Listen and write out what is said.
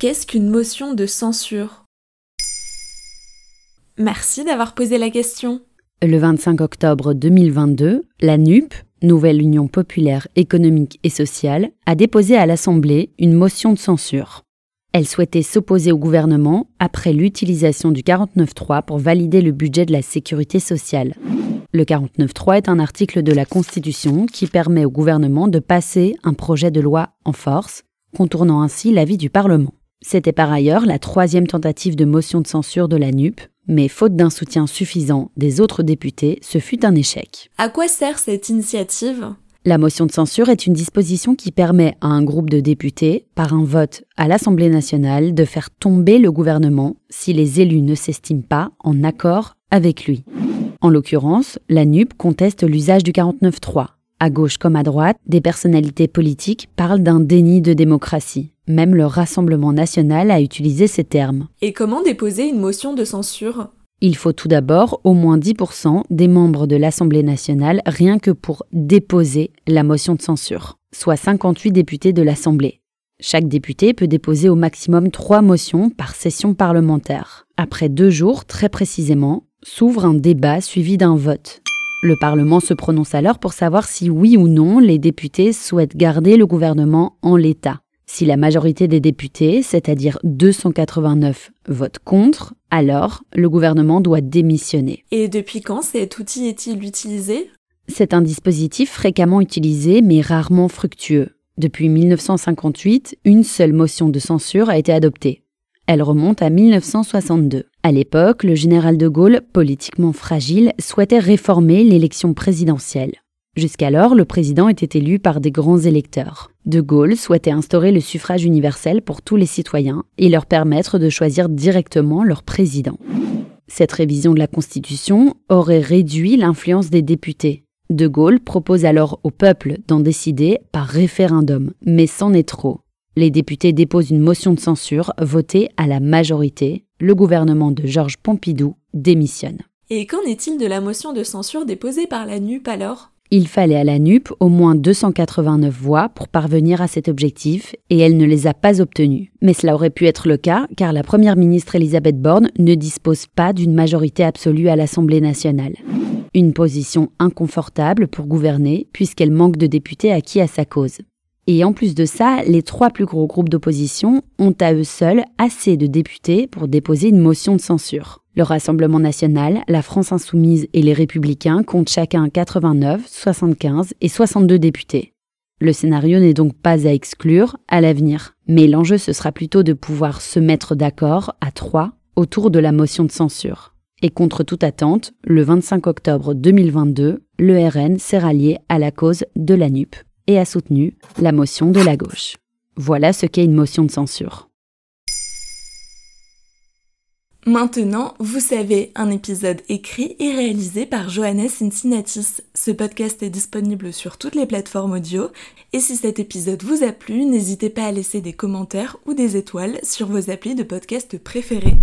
Qu'est-ce qu'une motion de censure? Merci d'avoir posé la question. Le 25 octobre 2022, la NUP, Nouvelle Union populaire économique et sociale, a déposé à l'Assemblée une motion de censure. Elle souhaitait s'opposer au gouvernement après l'utilisation du 49.3 pour valider le budget de la sécurité sociale. Le 49.3 est un article de la Constitution qui permet au gouvernement de passer un projet de loi en force, contournant ainsi l'avis du Parlement. C'était par ailleurs la troisième tentative de motion de censure de la NUP, mais faute d'un soutien suffisant des autres députés, ce fut un échec. À quoi sert cette initiative? La motion de censure est une disposition qui permet à un groupe de députés, par un vote à l'Assemblée nationale, de faire tomber le gouvernement si les élus ne s'estiment pas en accord avec lui. En l'occurrence, la NUP conteste l'usage du 49-3. À gauche comme à droite, des personnalités politiques parlent d'un déni de démocratie. Même le Rassemblement national a utilisé ces termes. Et comment déposer une motion de censure? Il faut tout d'abord au moins 10% des membres de l'Assemblée nationale rien que pour déposer la motion de censure, soit 58 députés de l'Assemblée. Chaque député peut déposer au maximum trois motions par session parlementaire. Après deux jours, très précisément, s'ouvre un débat suivi d'un vote. Le Parlement se prononce alors pour savoir si oui ou non les députés souhaitent garder le gouvernement en l'état. Si la majorité des députés, c'est-à-dire 289, votent contre, alors le gouvernement doit démissionner. Et depuis quand cet outil est-il utilisé? C'est un dispositif fréquemment utilisé mais rarement fructueux. Depuis 1958, une seule motion de censure a été adoptée. Elle remonte à 1962. À l'époque, le général de Gaulle, politiquement fragile, souhaitait réformer l'élection présidentielle. Jusqu'alors, le président était élu par des grands électeurs. De Gaulle souhaitait instaurer le suffrage universel pour tous les citoyens et leur permettre de choisir directement leur président. Cette révision de la Constitution aurait réduit l'influence des députés. De Gaulle propose alors au peuple d'en décider par référendum, mais c'en est trop. Les députés déposent une motion de censure votée à la majorité. Le gouvernement de Georges Pompidou démissionne. Et qu'en est-il de la motion de censure déposée par la NUP alors? Il fallait à la NUP au moins 289 voix pour parvenir à cet objectif et elle ne les a pas obtenues. Mais cela aurait pu être le cas car la première ministre Elisabeth Borne ne dispose pas d'une majorité absolue à l'Assemblée nationale. Une position inconfortable pour gouverner puisqu'elle manque de députés acquis à sa cause. Et en plus de ça, les trois plus gros groupes d'opposition ont à eux seuls assez de députés pour déposer une motion de censure. Le Rassemblement national, la France insoumise et les républicains comptent chacun 89, 75 et 62 députés. Le scénario n'est donc pas à exclure à l'avenir, mais l'enjeu ce sera plutôt de pouvoir se mettre d'accord à trois autour de la motion de censure. Et contre toute attente, le 25 octobre 2022, le RN s'est rallié à la cause de la NUP et a soutenu la motion de la gauche. Voilà ce qu'est une motion de censure. Maintenant, vous savez, un épisode écrit et réalisé par Johannes Cincinnatis. Ce podcast est disponible sur toutes les plateformes audio, et si cet épisode vous a plu, n'hésitez pas à laisser des commentaires ou des étoiles sur vos applis de podcast préférés.